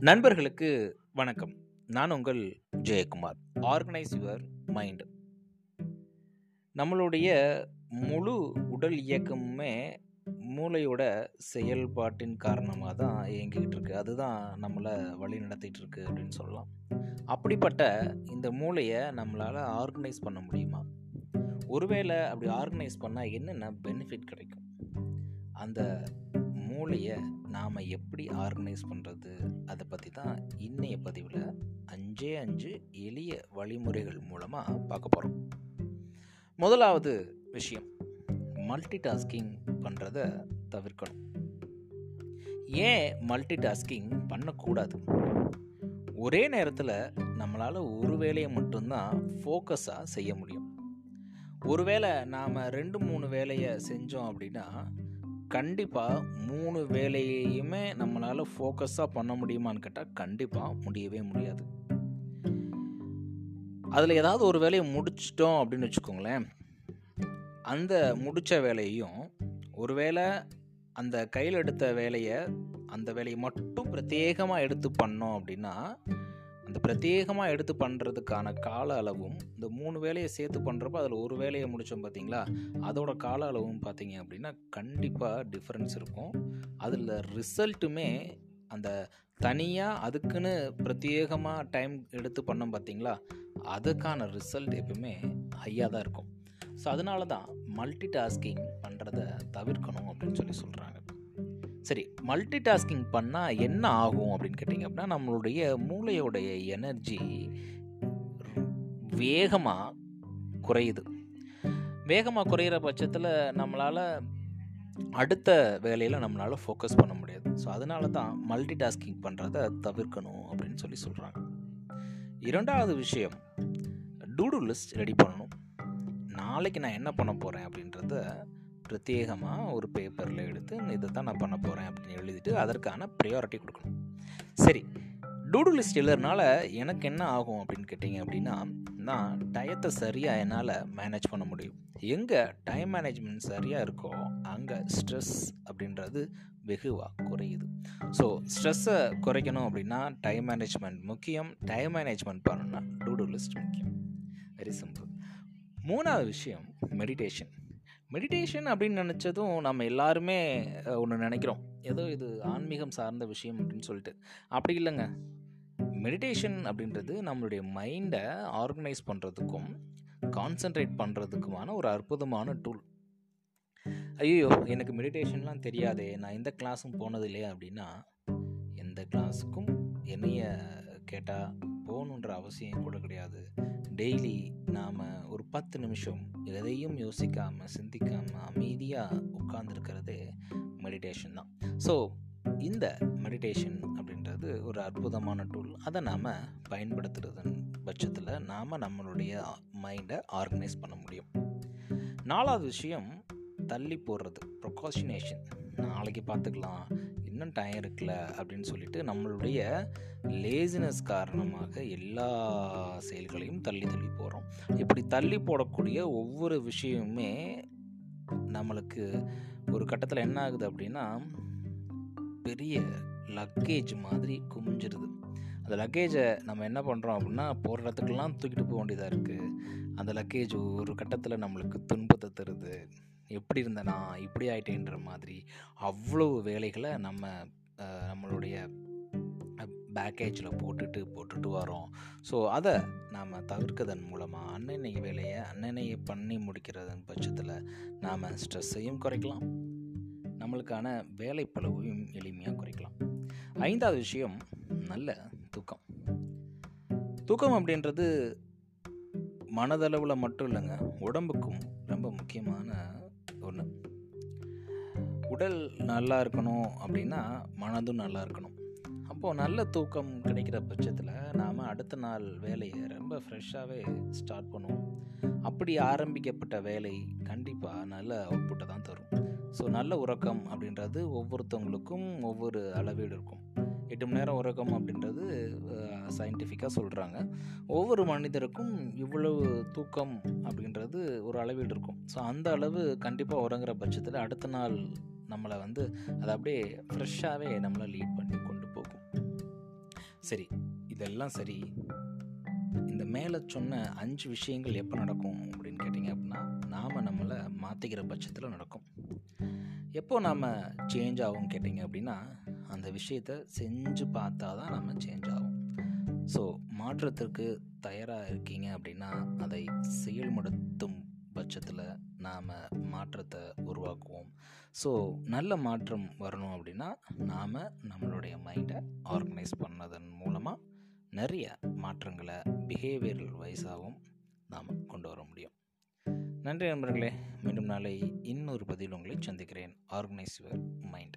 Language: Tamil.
நண்பர்களுக்கு வணக்கம். நான் உங்கள் ஜெயக்குமார் ஆர்கனைஸ் யுவர் மைண்ட். நம்மளுடைய முழு உடல் இயக்கமுமே மூளையோட செயல்பாட்டின் காரணமாக தான் இயங்கிக்கிட்டு இருக்கு. அதுதான் நம்மளை வழி நடத்திட்டு இருக்கு அப்படின்னு சொல்லலாம். அப்படிப்பட்ட இந்த மூளையை நம்மளால் ஆர்கனைஸ் பண்ண முடியுமா? ஒருவேளை அப்படி ஆர்கனைஸ் பண்ணால் என்னென்ன பெனிஃபிட் கிடைக்கும்? அந்த மூளையை நம்ம எப்படி ஆர்கனைஸ் பண்ணுறது அதை பற்றி தான் இன்னைய பதிவில் அஞ்சே அஞ்சு எளிய வழிமுறைகள் மூலமாக பார்க்க போகிறோம் முதலாவது விஷயம். மல்டி டாஸ்கிங் பண்ணுறத தவிர்க்கணும். ஏன் மல்டி டாஸ்கிங் பண்ணக்கூடாது? ஒரே நேரத்தில் நம்மளால் ஒரு வேலையை மட்டும்தான் ஃபோக்கஸாக செய்ய முடியும். ஒருவேளை நாம் ரெண்டு மூணு வேலையை செஞ்சோம் அப்படின்னா கண்டிப்பாக மூணு வேலையுமே நம்மளால் ஃபோக்கஸாக பண்ண முடியுமான்னு கேட்டால் கண்டிப்பாக முடியவே முடியாது. அதில் ஏதாவது ஒரு வேலையை முடிச்சிட்டோம் அப்படின்னு வச்சுக்கோங்களேன். அந்த முடித்த வேலையையும் ஒருவேளை அந்த கையில் எடுத்த வேலையை அந்த வேலையை மட்டும் பிரத்யேகமாக எடுத்து பண்ணோம் அப்படின்னா அந்த பிரத்யேகமாக எடுத்து பண்ணுறதுக்கான கால அளவும் இந்த மூணு வேலையை சேர்த்து பண்ணுறப்ப அதில் ஒரு வேலையை முடித்தோம் பார்த்தீங்களா அதோட கால அளவும் பார்த்தீங்க அப்படின்னா கண்டிப்பாக டிஃப்ரென்ஸ் இருக்கும். அதில் ரிசல்ட்டுமே அந்த தனியாக அதுக்குன்னு பிரத்யேகமாக டைம் எடுத்து பண்ணோம் பார்த்தீங்களா அதுக்கான ரிசல்ட் எப்பவுமே ஹையாக தான் இருக்கும். ஸோ அதனால தான் மல்டி டாஸ்கிங் பண்ணுறத தவிர்க்கணும் அப்படின்னு சொல்லி சொல்கிறாங்க சரி மல்டி டாஸ்கிங் பண்ணால் என்ன ஆகும் அப்படின்னு கேட்டிங்க அப்படின்னா நம்மளுடைய மூளையோடைய எனர்ஜி வேகமாக குறையுது. வேகமாக குறையிற பட்சத்தில் நம்மளால் அடுத்த வேலையில் நம்மளால் ஃபோக்கஸ் பண்ண முடியாது. ஸோ அதனால தான் மல்டி டாஸ்கிங் பண்ணுறத தவிர்க்கணும் அப்படின்னு சொல்லி சொல்கிறாங்க இரண்டாவது விஷயம் டூடு லிஸ்ட் ரெடி பண்ணணும். நாளைக்கு நான் என்ன பண்ண போகிறேன் அப்படின்றத பிரத்யேகமாக ஒரு பேப்பரில் எடுத்து இதை தான் நான் பண்ண போகிறேன் அப்படின்னு எழுதிட்டு அதற்கான ப்ரையாரிட்டி கொடுக்கணும். சரி டூடு லிஸ்ட் எழுதுறதுனால எனக்கு என்ன ஆகும் அப்படின்னு கேட்டிங்க அப்படின்னா நான் டயத்தை சரியாக என்னால் மேனேஜ் பண்ண முடியும். எங்கே டைம் மேனேஜ்மெண்ட் சரியாக இருக்கோ அங்கே ஸ்ட்ரெஸ் அப்படின்றது வெகுவாக குறையுது. ஸோ ஸ்ட்ரெஸ்ஸை குறைக்கணும் அப்படின்னா டைம் மேனேஜ்மெண்ட் முக்கியம் டைம் மேனேஜ்மெண்ட் பண்ணணும்னா டூடு லிஸ்ட் முக்கியம். வெரி சிம்பிள் மூணாவது விஷயம் மெடிடேஷன் மெடிடேஷன் அப்படின்னு நினச்சதும் நம்ம எல்லாருமே ஒன்று நினைக்கிறோம். ஏதோ இது ஆன்மீகம் சார்ந்த விஷயம் அப்படின்னு சொல்லிட்டு. அப்படி இல்லைங்க. மெடிடேஷன் அப்படின்றது நம்மளுடைய மைண்டை ஆர்கனைஸ் பண்ணுறதுக்கும் கான்சென்ட்ரேட் பண்ணுறதுக்குமான ஒரு அற்புதமான டூல் ஐயோ எனக்கு மெடிடேஷன்லாம் தெரியாதே. நான் எந்த கிளாஸும் போனது இல்லையா அப்படின்னா எந்த கிளாஸுக்கும் என்னைய கேட்டால் போகணுன்ற அவசியம் கூட கிடையாது. டெய்லி நாம் ஒரு பத்து நிமிஷம் எதையும் யோசிக்காமல் சிந்திக்காமல் அமைதியாக உட்கார்ந்துருக்கிறது மெடிடேஷன் தான். ஸோ இந்த மெடிடேஷன் அப்படின்றது ஒரு அற்புதமான டூல் அதை நாம் பயன்படுத்துறது பட்சத்தில் நாம் நம்மளுடைய மைண்டை ஆர்கனைஸ் பண்ண முடியும். நாலாவது விஷயம் தள்ளி போடுறது ப்ரொகாஷினேஷன் நாளைக்கு பார்த்துக்கலாம் இன்னும் டைம் இருக்குல்ல அப்படின்னு சொல்லிட்டு நம்மளுடைய லேசினஸ் காரணமாக எல்லா செயல்களையும் தள்ளி தள்ளி போகிறோம் இப்படி தள்ளி போடக்கூடிய ஒவ்வொரு விஷயமுமே நம்மளுக்கு ஒரு கட்டத்தில் என்ன ஆகுது அப்படின்னா பெரிய லக்கேஜ் மாதிரி குமிஞ்சிருது. அந்த லக்கேஜை நம்ம என்ன பண்ணுறோம் அப்படின்னா போகிற இடத்துக்கெல்லாம் தூக்கிட்டு போக வேண்டியதாக இருக்குது அந்த லக்கேஜ் ஒரு கட்டத்தில் நம்மளுக்கு துன்பத்தை தருது. எப்படி இருந்தேனா இப்படி ஆயிட்டேன்ற மாதிரி அவ்வளோ வேலைகளை நம்ம நம்மளுடைய பேக்கேஜில் போட்டுட்டு போட்டுட்டு வரோம் ஸோ அதை நாம் தவிர்க்கதன் மூலமாக அன்னன்னைய வேலையை அன்னன்னைய பண்ணி முடிக்கிறதன் பட்சத்தில் நாம் ஸ்ட்ரெஸ்ஸையும் குறைக்கலாம். நம்மளுக்கான வேலைப்பளவையும் எளிமையாக குறைக்கலாம். ஐந்தாவது விஷயம் நல்ல தூக்கம். தூக்கம் அப்படின்றது மனதளவில் மட்டும் இல்லைங்க உடம்புக்கும் உடல் நல்லா இருக்கணும் அப்படின்னா மனதும் நல்லா இருக்கணும். அப்போது நல்ல தூக்கம் கிடைக்கிற பட்சத்தில் நாம் அடுத்த நாள் வேலையை ரொம்ப ஃப்ரெஷ்ஷாகவே ஸ்டார்ட் பண்ணுவோம். அப்படி ஆரம்பிக்கப்பட்ட வேலை கண்டிப்பாக நல்ல அவுட்புட்டை தான் தரும். ஸோ நல்ல உறக்கம் அப்படின்றது ஒவ்வொருத்தவங்களுக்கும் ஒவ்வொரு அளவீடு இருக்கும். எட்டு மணி நேரம் உறக்கம் அப்படின்றது சயின்டிஃபிக்காக சொல்கிறாங்க ஒவ்வொரு மனிதருக்கும் இவ்வளவு தூக்கம் அப்படின்றது ஒரு அளவீடு இருக்கும். ஸோ அந்த அளவு கண்டிப்பாக உறங்குற பட்சத்தில் அடுத்த நாள் நம்மளை வந்து அதை அப்படியே ஃப்ரெஷ்ஷாகவே நம்மளை லீட் பண்ணி கொண்டு போகும். சரி இதெல்லாம் சரி. இந்த மேலே சொன்ன அஞ்சு விஷயங்கள் எப்போ நடக்கும் அப்படின்னு கேட்டிங்க அப்படின்னா நாம் நம்மளை மாற்றிக்கிற பட்சத்தில் நடக்கும். எப்போ நாம் சேஞ்ச் ஆகும் கேட்டிங்க அப்படின்னா அந்த விஷயத்தை செஞ்சு பார்த்தா தான் நம்ம சேஞ்ச் ஆகும். ஸோ மாற்றத்திற்கு தயாராக இருக்கீங்க அப்படின்னா அதை செயல்படுத்தும் பட்சத்தில் நாம் மாற்றத்தை உருவாக்குவோம். ஸோ நல்ல மாற்றம் வரணும் அப்படின்னா நாம் நம்மளுடைய மைண்டை ஆர்கனைஸ் பண்ணதன் மூலமாக நிறைய மாற்றங்களை பிஹேவியரல் வைஸாகவும் நாம் கொண்டு வர முடியும். நன்றி நண்பர்களே. மீண்டும் நாளை இன்னொரு பதில் உங்களை சந்திக்கிறேன். Organise your mind